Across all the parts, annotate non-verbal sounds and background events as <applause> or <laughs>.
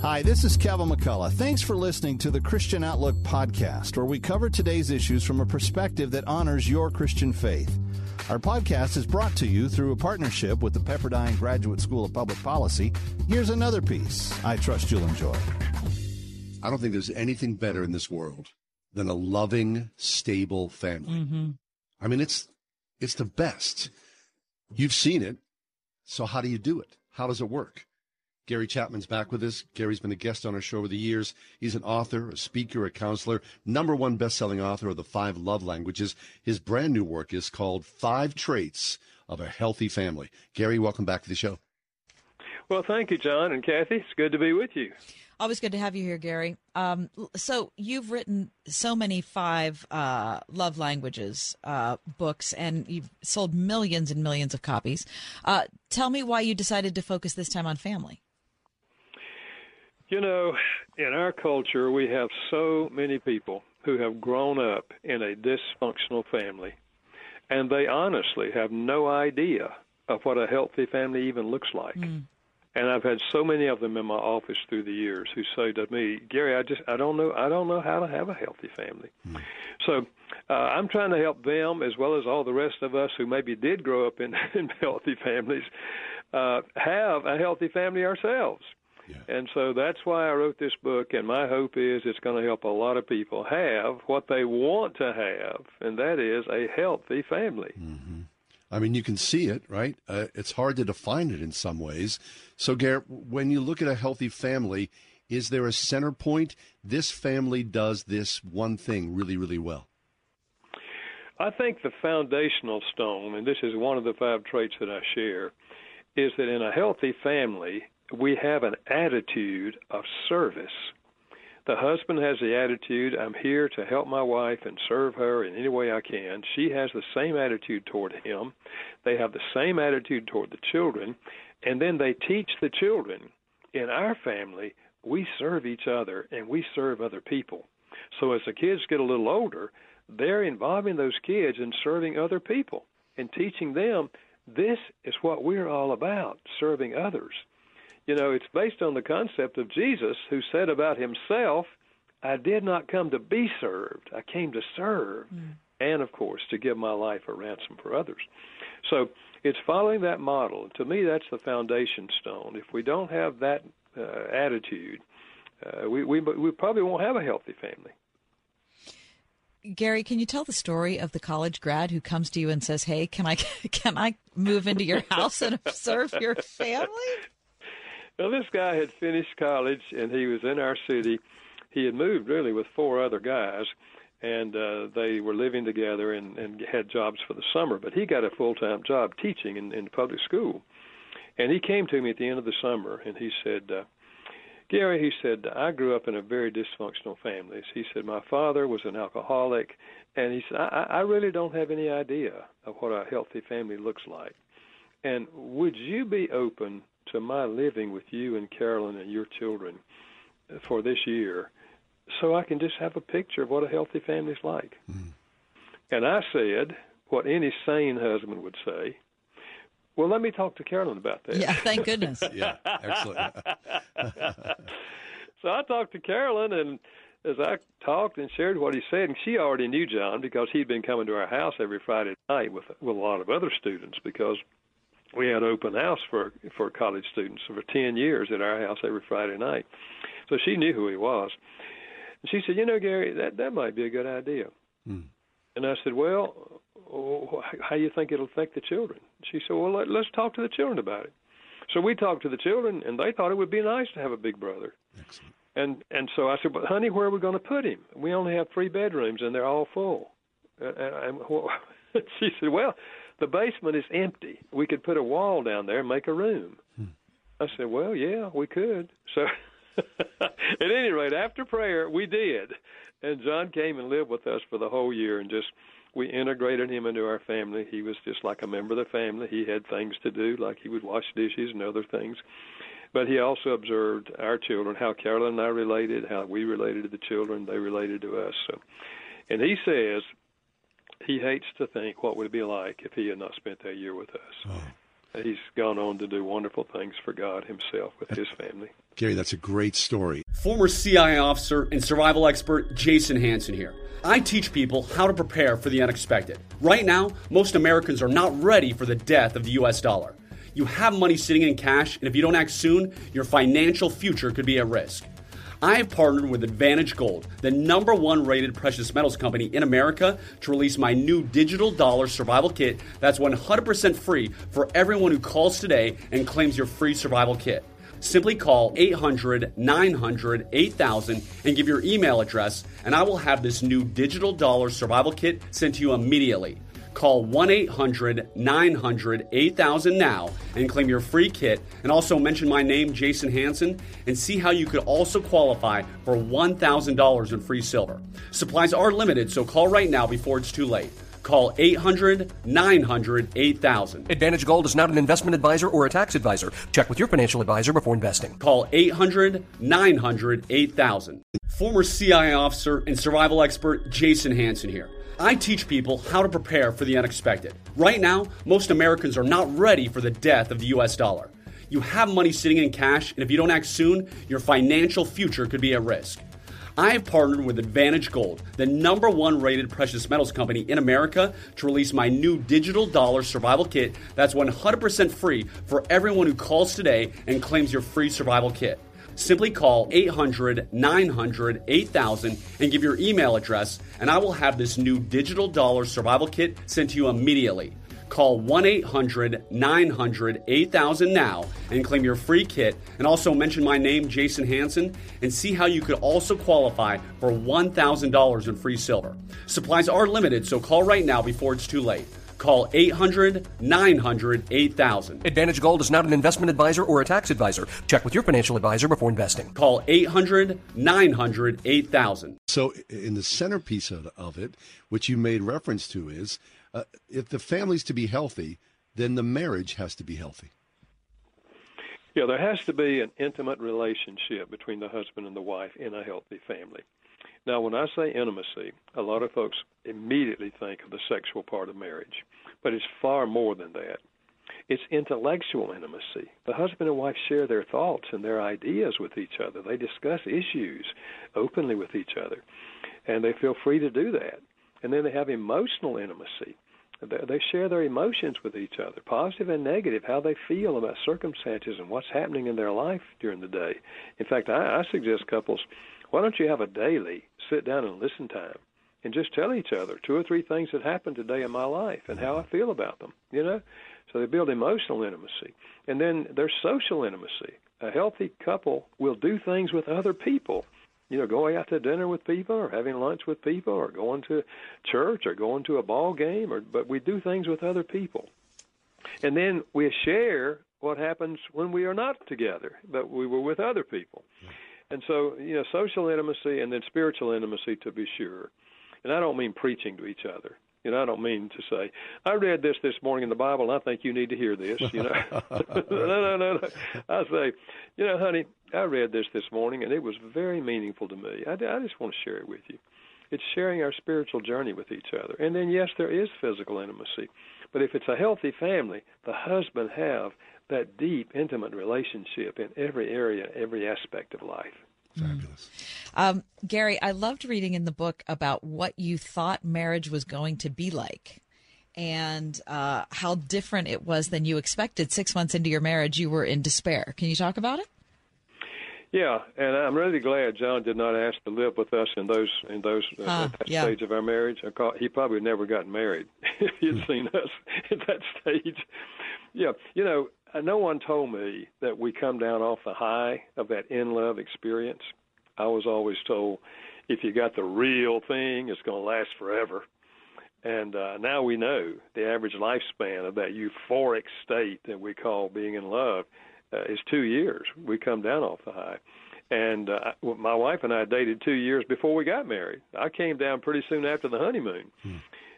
Hi, this is Kevin McCullough. Thanks for listening to the Christian Outlook podcast, where we cover today's issues from a perspective that honors your Christian faith. Our podcast is brought to you through a partnership with the Pepperdine Graduate School of Public Policy. Here's another piece I trust you'll enjoy. I don't think there's anything better in this world than a loving, stable family. Mm-hmm. I mean, it's it's the best. You've seen it. So how do you do it? How does it work? Gary Chapman's back with us. Gary's been a guest on our show over the years. He's an author, a speaker, a counselor, number one best-selling author of the five love languages. His brand new work is called Five Traits of a Healthy Family. Gary, welcome back to the show. Well, thank you, John and Kathy. It's good to be with you. Always good to have you here, Gary. Um, so you've written so many five uh, love languages uh, books, and you've sold millions and millions of copies. Uh, tell me why you decided to focus this time on family. You know, in our culture, we have so many people who have grown up in a dysfunctional family, and they honestly have no idea of what a healthy family even looks like. Mm. And I've had so many of them in my office through the years who say to me, "Gary, I just I don't know I don't know how to have a healthy family." Mm. So uh, I'm trying to help them as well as all the rest of us who maybe did grow up in, <laughs> in healthy families uh, have a healthy family ourselves. Yeah. And so that's why I wrote this book, and my hope is it's going to help a lot of people have what they want to have, and that is a healthy family. Mm-hmm. I mean, you can see it, right? Uh, it's hard to define it in some ways. So, Garrett, when you look at a healthy family, is there a center point? This family does this one thing really, really well. I think the foundational stone, and this is one of the five traits that I share, is that in a healthy family, we have an attitude of service. The husband has the attitude, I'm here to help my wife and serve her in any way I can. She has the same attitude toward him. They have the same attitude toward the children. And then they teach the children in our family, we serve each other and we serve other people. So as the kids get a little older, they're involving those kids in serving other people and teaching them this is what we're all about serving others. You know, it's based on the concept of Jesus who said about himself, I did not come to be served, I came to serve, mm. and of course, to give my life a ransom for others. So it's following that model. To me, that's the foundation stone. If we don't have that uh, attitude, uh, we, we, we probably won't have a healthy family. Gary, can you tell the story of the college grad who comes to you and says, "Hey, can I <laughs> can I move into your house and <laughs> serve your family?" Well, this guy had finished college and he was in our city. He had moved really with four other guys, and uh, they were living together and, and had jobs for the summer. But he got a full time job teaching in, in public school. And he came to me at the end of the summer and he said, uh, Gary, he said, I grew up in a very dysfunctional family. He said, my father was an alcoholic, and he said, I, I really don't have any idea of what a healthy family looks like. And would you be open to my living with you and Karolyn and your children for this year so I can just have a picture of what a healthy family's like. Mm. And I said what any sane husband would say. Well, let me talk to Karolyn about that. Yeah, thank goodness. <laughs> yeah, excellent. <laughs> so I talked to Karolyn, and as I talked and shared what he said, and she already knew John because he'd been coming to our house every Friday night with with a lot of other students because we had open house for for college students for 10 years at our house every Friday night. So she knew who he was. And she said, "You know, Gary, that that might be a good idea." Mm. And I said, "Well, how do you think it'll affect the children?" She said, "Well, let, let's talk to the children about it." So we talked to the children, and they thought it would be nice to have a big brother. Excellent. And and so I said, "But honey, where are we going to put him? We only have three bedrooms, and they're all full." And, and, <laughs> and she said, "Well, the basement is empty. We could put a wall down there and make a room. Hmm. I said, well, yeah, we could. So <laughs> At any rate, after prayer, we did, and John came and lived with us for the whole year, and just we integrated him into our family. He was just like a member of the family. He had things to do, like he would wash dishes and other things. But he also observed our children, how Karolyn and I related, how we related to the children, they related to us. So, and he says he hates to think what would it be like if he had not spent that year with us. Oh. He's gone on to do wonderful things for God himself with his family. Gary, that's a great story. Former CIA officer and survival expert Jason Hanson here. I teach people how to prepare for the unexpected. Right now, most Americans are not ready for the death of the US dollar. You have money sitting in cash, and if you don't act soon, your financial future could be at risk. I have partnered with Advantage Gold, the number one rated precious metals company in America, to release my new digital dollar survival kit that's 100% free for everyone who calls today and claims your free survival kit. Simply call 800 900 8000 and give your email address, and I will have this new digital dollar survival kit sent to you immediately. Call 1 800 900 8000 now and claim your free kit. And also mention my name, Jason Hanson, and see how you could also qualify for $1,000 in free silver. Supplies are limited, so call right now before it's too late. Call 800 900 8000. Advantage Gold is not an investment advisor or a tax advisor. Check with your financial advisor before investing. Call 800 900 8000. Former CIA officer and survival expert Jason Hanson here. I teach people how to prepare for the unexpected. Right now, most Americans are not ready for the death of the US dollar. You have money sitting in cash, and if you don't act soon, your financial future could be at risk. I have partnered with Advantage Gold, the number one rated precious metals company in America, to release my new digital dollar survival kit that's 100% free for everyone who calls today and claims your free survival kit. Simply call 800 900 8000 and give your email address, and I will have this new digital dollar survival kit sent to you immediately. Call 1 800 900 8000 now and claim your free kit. And also mention my name, Jason Hanson, and see how you could also qualify for $1,000 in free silver. Supplies are limited, so call right now before it's too late. Call 800 900 8000. Advantage Gold is not an investment advisor or a tax advisor. Check with your financial advisor before investing. Call 800 900 8000. So, in the centerpiece of, of it, which you made reference to, is uh, if the family's to be healthy, then the marriage has to be healthy. Yeah, there has to be an intimate relationship between the husband and the wife in a healthy family. Now, when I say intimacy, a lot of folks immediately think of the sexual part of marriage, but it's far more than that. It's intellectual intimacy. The husband and wife share their thoughts and their ideas with each other. They discuss issues openly with each other, and they feel free to do that. And then they have emotional intimacy. They share their emotions with each other, positive and negative, how they feel about circumstances and what's happening in their life during the day. In fact, I, I suggest couples why don't you have a daily sit down and listen time and just tell each other two or three things that happened today in my life and how I mm-hmm. feel about them, you know? So they build emotional intimacy. And then there's social intimacy. A healthy couple will do things with other people. You know, going out to dinner with people or having lunch with people or going to church or going to a ball game or but we do things with other people. And then we share what happens when we are not together, but we were with other people. Mm-hmm. And so, you know, social intimacy and then spiritual intimacy to be sure. And I don't mean preaching to each other. You know, I don't mean to say, I read this this morning in the Bible, and I think you need to hear this. You know, <laughs> <laughs> no, no, no, no. I say, you know, honey, I read this this morning, and it was very meaningful to me. I, I just want to share it with you. It's sharing our spiritual journey with each other. And then, yes, there is physical intimacy. But if it's a healthy family, the husband have that deep, intimate relationship in every area, every aspect of life. Fabulous. Um, Gary, I loved reading in the book about what you thought marriage was going to be like and uh, how different it was than you expected. Six months into your marriage, you were in despair. Can you talk about it? Yeah, and I'm really glad John did not ask to live with us in those in those uh, uh, that yeah. stage of our marriage. He probably never gotten married <laughs> if he had seen us <laughs> at that stage. Yeah, you know, no one told me that we come down off the high of that in love experience. I was always told if you got the real thing, it's going to last forever. And uh, now we know the average lifespan of that euphoric state that we call being in love uh, is two years. We come down off the high. And uh, my wife and I dated two years before we got married. I came down pretty soon after the honeymoon, hmm.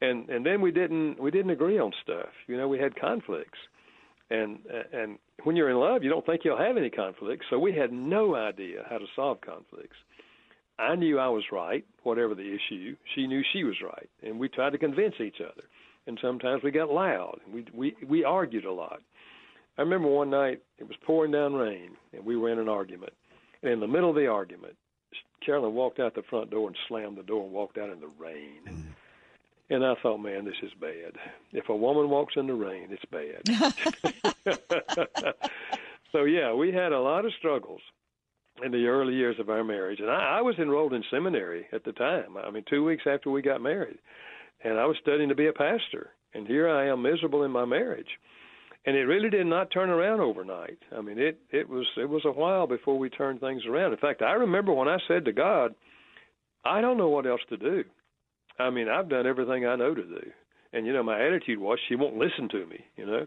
and and then we didn't we didn't agree on stuff. You know, we had conflicts, and and when you're in love, you don't think you'll have any conflicts. So we had no idea how to solve conflicts. I knew I was right, whatever the issue. She knew she was right, and we tried to convince each other. And sometimes we got loud. We we we argued a lot. I remember one night it was pouring down rain, and we were in an argument and in the middle of the argument, Karolyn walked out the front door and slammed the door and walked out in the rain. Mm. And I thought, man, this is bad. If a woman walks in the rain, it's bad. <laughs> so yeah, we had a lot of struggles in the early years of our marriage, and I, I was enrolled in seminary at the time. I mean, two weeks after we got married, and I was studying to be a pastor. And here I am, miserable in my marriage and it really did not turn around overnight. I mean, it it was it was a while before we turned things around. In fact, I remember when I said to God, "I don't know what else to do." I mean, I've done everything I know to do, and you know, my attitude was she won't listen to me. You know,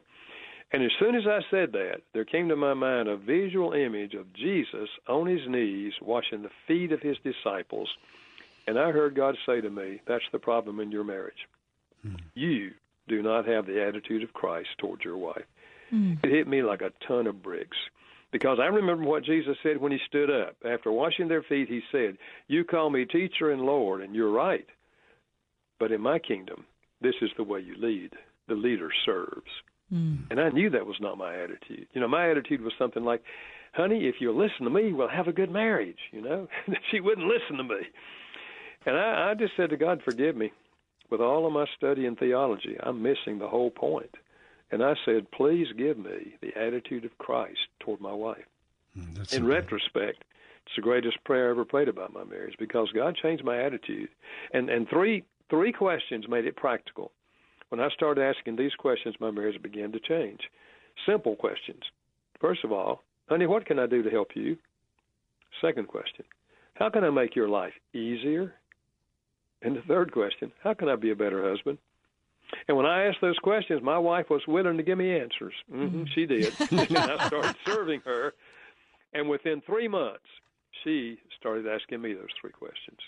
and as soon as I said that, there came to my mind a visual image of Jesus on his knees washing the feet of his disciples, and I heard God say to me, "That's the problem in your marriage. Hmm. You do not have the attitude of Christ towards your wife. Mm. It hit me like a ton of bricks. Because I remember what Jesus said when he stood up. After washing their feet, he said, You call me teacher and Lord, and you're right. But in my kingdom, this is the way you lead. The leader serves. Mm. And I knew that was not my attitude. You know, my attitude was something like, Honey, if you'll listen to me, we'll have a good marriage. You know, <laughs> she wouldn't listen to me. And I, I just said to God, Forgive me with all of my study in theology, I'm missing the whole point. And I said, please give me the attitude of Christ toward my wife. Mm, in retrospect, it's the greatest prayer I ever prayed about my marriage because God changed my attitude. And and three three questions made it practical. When I started asking these questions, my marriage began to change. Simple questions. First of all, honey, what can I do to help you? Second question, how can I make your life easier and the third question, how can I be a better husband? And when I asked those questions, my wife was willing to give me answers. Mm-hmm, she <laughs> did. <laughs> and I started serving her. And within three months, she started asking me those three questions.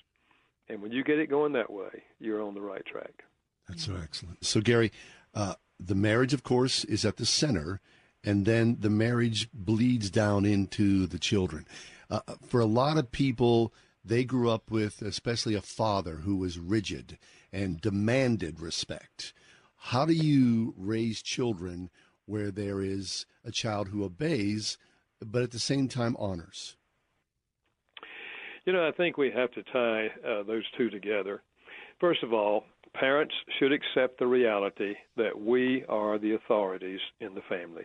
And when you get it going that way, you're on the right track. That's so excellent. So, Gary, uh, the marriage, of course, is at the center, and then the marriage bleeds down into the children. Uh, for a lot of people, they grew up with, especially a father who was rigid and demanded respect. How do you raise children where there is a child who obeys, but at the same time honors? You know, I think we have to tie uh, those two together. First of all, parents should accept the reality that we are the authorities in the family.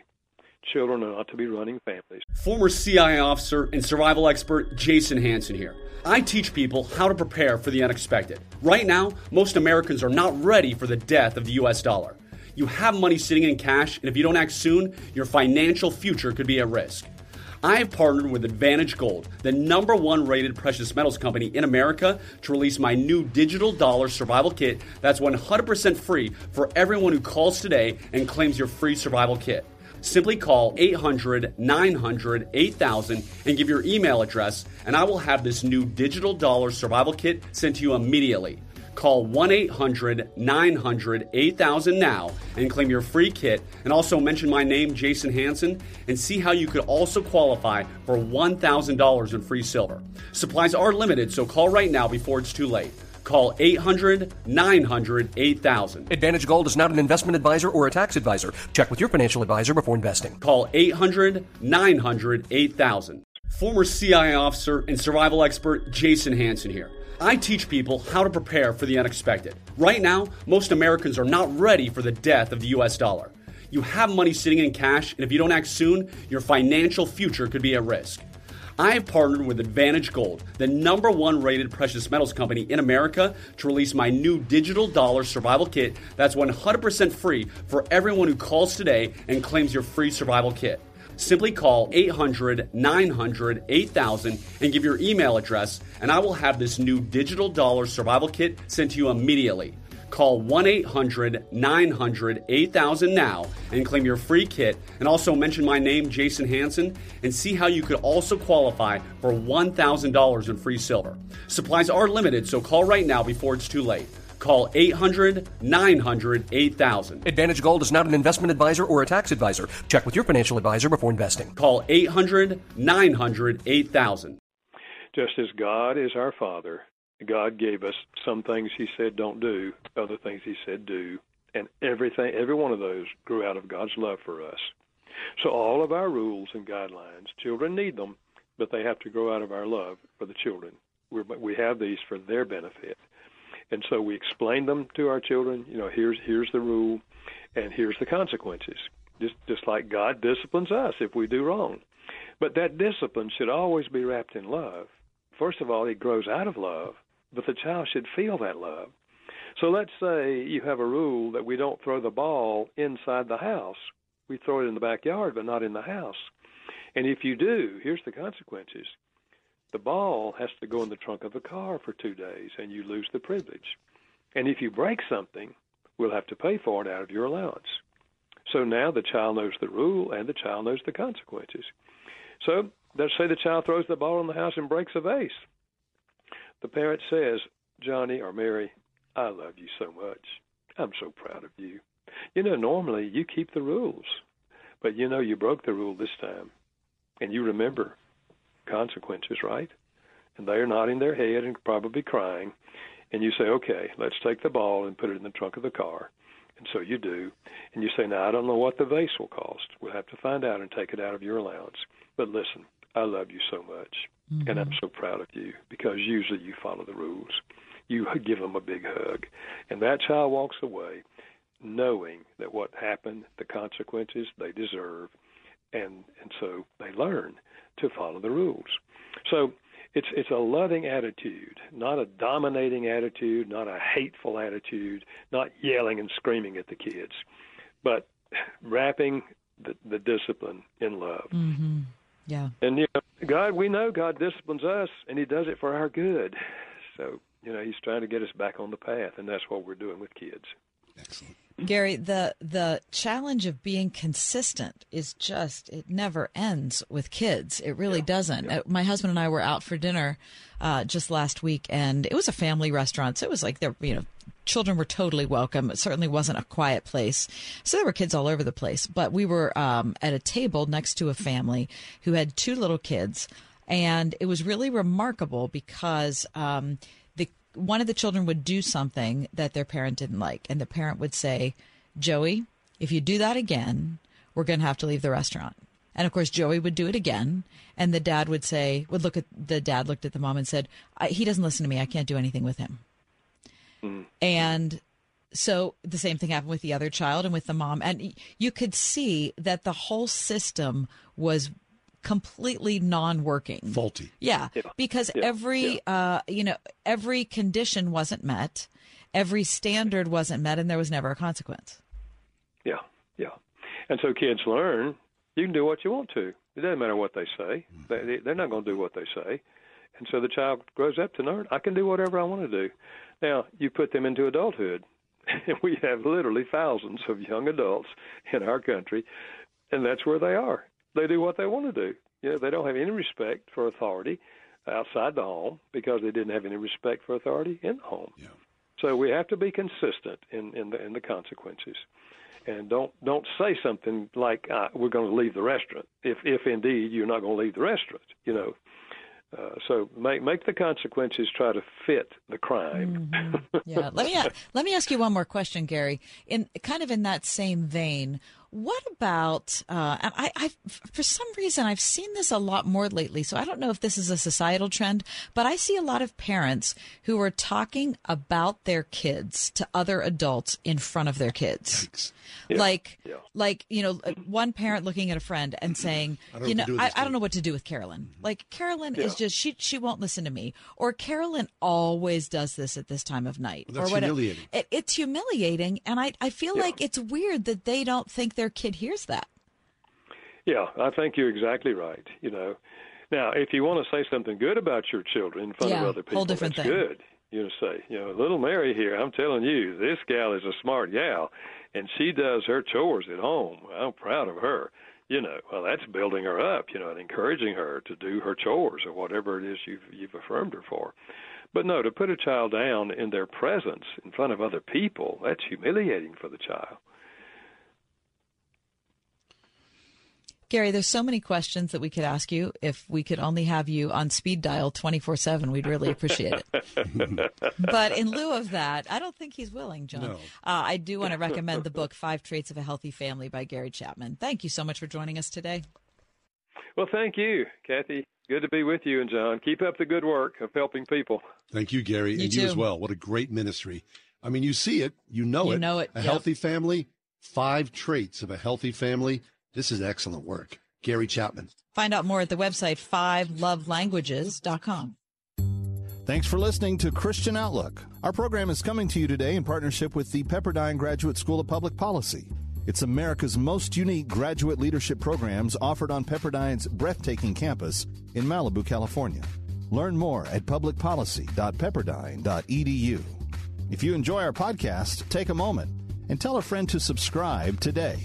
Children are not to be running families. Former CIA officer and survival expert Jason Hanson here. I teach people how to prepare for the unexpected. Right now, most Americans are not ready for the death of the US dollar. You have money sitting in cash, and if you don't act soon, your financial future could be at risk. I have partnered with Advantage Gold, the number one rated precious metals company in America, to release my new digital dollar survival kit that's 100% free for everyone who calls today and claims your free survival kit. Simply call 800 900 8000 and give your email address, and I will have this new digital dollar survival kit sent to you immediately. Call 1 800 900 8000 now and claim your free kit, and also mention my name, Jason Hanson, and see how you could also qualify for $1,000 in free silver. Supplies are limited, so call right now before it's too late. Call 800 900 8000. Advantage Gold is not an investment advisor or a tax advisor. Check with your financial advisor before investing. Call 800 900 8000. Former CIA officer and survival expert Jason Hanson here. I teach people how to prepare for the unexpected. Right now, most Americans are not ready for the death of the US dollar. You have money sitting in cash, and if you don't act soon, your financial future could be at risk. I have partnered with Advantage Gold, the number one rated precious metals company in America, to release my new digital dollar survival kit that's 100% free for everyone who calls today and claims your free survival kit. Simply call 800 900 8000 and give your email address, and I will have this new digital dollar survival kit sent to you immediately. Call 1 800 900 8000 now and claim your free kit. And also mention my name, Jason Hanson, and see how you could also qualify for $1,000 in free silver. Supplies are limited, so call right now before it's too late. Call 800 900 8000. Advantage Gold is not an investment advisor or a tax advisor. Check with your financial advisor before investing. Call 800 900 8000. Just as God is our Father, God gave us some things He said don't do, other things He said do, and everything, every one of those grew out of God's love for us. So all of our rules and guidelines, children need them, but they have to grow out of our love for the children. We're, we have these for their benefit and so we explain them to our children. You know, here's here's the rule, and here's the consequences. Just just like God disciplines us if we do wrong, but that discipline should always be wrapped in love. First of all, it grows out of love, but the child should feel that love. So let's say you have a rule that we don't throw the ball inside the house. We throw it in the backyard, but not in the house. And if you do, here's the consequences the ball has to go in the trunk of the car for two days, and you lose the privilege. And if you break something, we'll have to pay for it out of your allowance. So now the child knows the rule and the child knows the consequences. So let's say the child throws the ball in the house and breaks a vase. The parent says, Johnny or Mary, I love you so much. I'm so proud of you. You know, normally you keep the rules, but you know you broke the rule this time. And you remember consequences, right? And they are nodding their head and probably crying. And you say, okay, let's take the ball and put it in the trunk of the car. And so you do. And you say, now, I don't know what the vase will cost. We'll have to find out and take it out of your allowance. But listen, I love you so much. Mm-hmm. And I'm so proud of you because usually you follow the rules. You <laughs> give them a big hug. And that child walks away knowing that what happened, the consequences they deserve. And, and so they learn to follow the rules. So it's it's a loving attitude, not a dominating attitude, not a hateful attitude, not yelling and screaming at the kids, but wrapping the, the discipline in love. Mm-hmm. Yeah. And you know, God, we know God disciplines us, and He does it for our good. So you know, He's trying to get us back on the path, and that's what we're doing with kids. Excellent. Gary, the the challenge of being consistent is just it never ends with kids. It really yeah, doesn't. Yeah. Uh, my husband and I were out for dinner uh, just last week, and it was a family restaurant, so it was like there, you know, children were totally welcome. It certainly wasn't a quiet place, so there were kids all over the place. But we were um, at a table next to a family who had two little kids, and it was really remarkable because. Um, one of the children would do something that their parent didn't like, and the parent would say, Joey, if you do that again, we're going to have to leave the restaurant. And of course, Joey would do it again. And the dad would say, would look at the dad, looked at the mom and said, he doesn't listen to me. I can't do anything with him. Mm. And so the same thing happened with the other child and with the mom. And you could see that the whole system was completely non-working. Faulty. Yeah, yeah. because yeah. every yeah. uh you know every condition wasn't met. Every standard wasn't met and there was never a consequence. Yeah yeah. And so kids learn you can do what you want to. It doesn't matter what they say. They, they're not going to do what they say. And so the child grows up to learn i can do whatever i want to do. Now you put them into adulthood <laughs> and we have literally thousands of young adults in our country and that's where they are they do what they want to do. You know, they don't have any respect for authority outside the home because they didn't have any respect for authority in the home. Yeah. So we have to be consistent in in the in the consequences, and don't don't say something like uh, we're going to leave the restaurant if if indeed you're not going to leave the restaurant. You know. Uh, so make make the consequences try to fit the crime. Mm-hmm. <laughs> Yeah. let me let me ask you one more question, Gary. In kind of in that same vein, what about? Uh, I, I, for some reason, I've seen this a lot more lately. So I don't know if this is a societal trend, but I see a lot of parents who are talking about their kids to other adults in front of their kids. Yeah. Like, yeah. like you know, one parent looking at a friend and saying, you know, I, I, don't know what to do with Carolyn. Mm-hmm. Like Carolyn yeah. is just she she won't listen to me, or Carolyn always does this at this time of night, well, or whatever. Humiliating. It, it's humiliating, and I I feel like it's weird that they don't think their kid hears that. Yeah, I think you're exactly right. You know, now if you want to say something good about your children in front yeah, of other people, that's thing. good. you know, say, you know, little Mary here, I'm telling you, this gal is a smart gal, and she does her chores at home. I'm proud of her. You know, well, that's building her up, you know, and encouraging her to do her chores or whatever it is you've you've affirmed her for. But no, to put a child down in their presence in front of other people, that's humiliating for the child. Gary, there's so many questions that we could ask you. If we could only have you on speed dial 24 7, we'd really appreciate it. <laughs> but in lieu of that, I don't think he's willing, John. No. Uh, I do want to recommend the book, Five Traits of a Healthy Family by Gary Chapman. Thank you so much for joining us today. Well, thank you, Kathy. Good to be with you and John. Keep up the good work of helping people. Thank you, Gary, you and too. you as well. What a great ministry. I mean, you see it, you know you it. know it. A yep. healthy family, five traits of a healthy family. This is excellent work. Gary Chapman. Find out more at the website fivelovelanguages.com. Thanks for listening to Christian Outlook. Our program is coming to you today in partnership with the Pepperdine Graduate School of Public Policy. It's America's most unique graduate leadership programs offered on Pepperdine's breathtaking campus in Malibu, California. Learn more at publicpolicy.pepperdine.edu. If you enjoy our podcast, take a moment and tell a friend to subscribe today.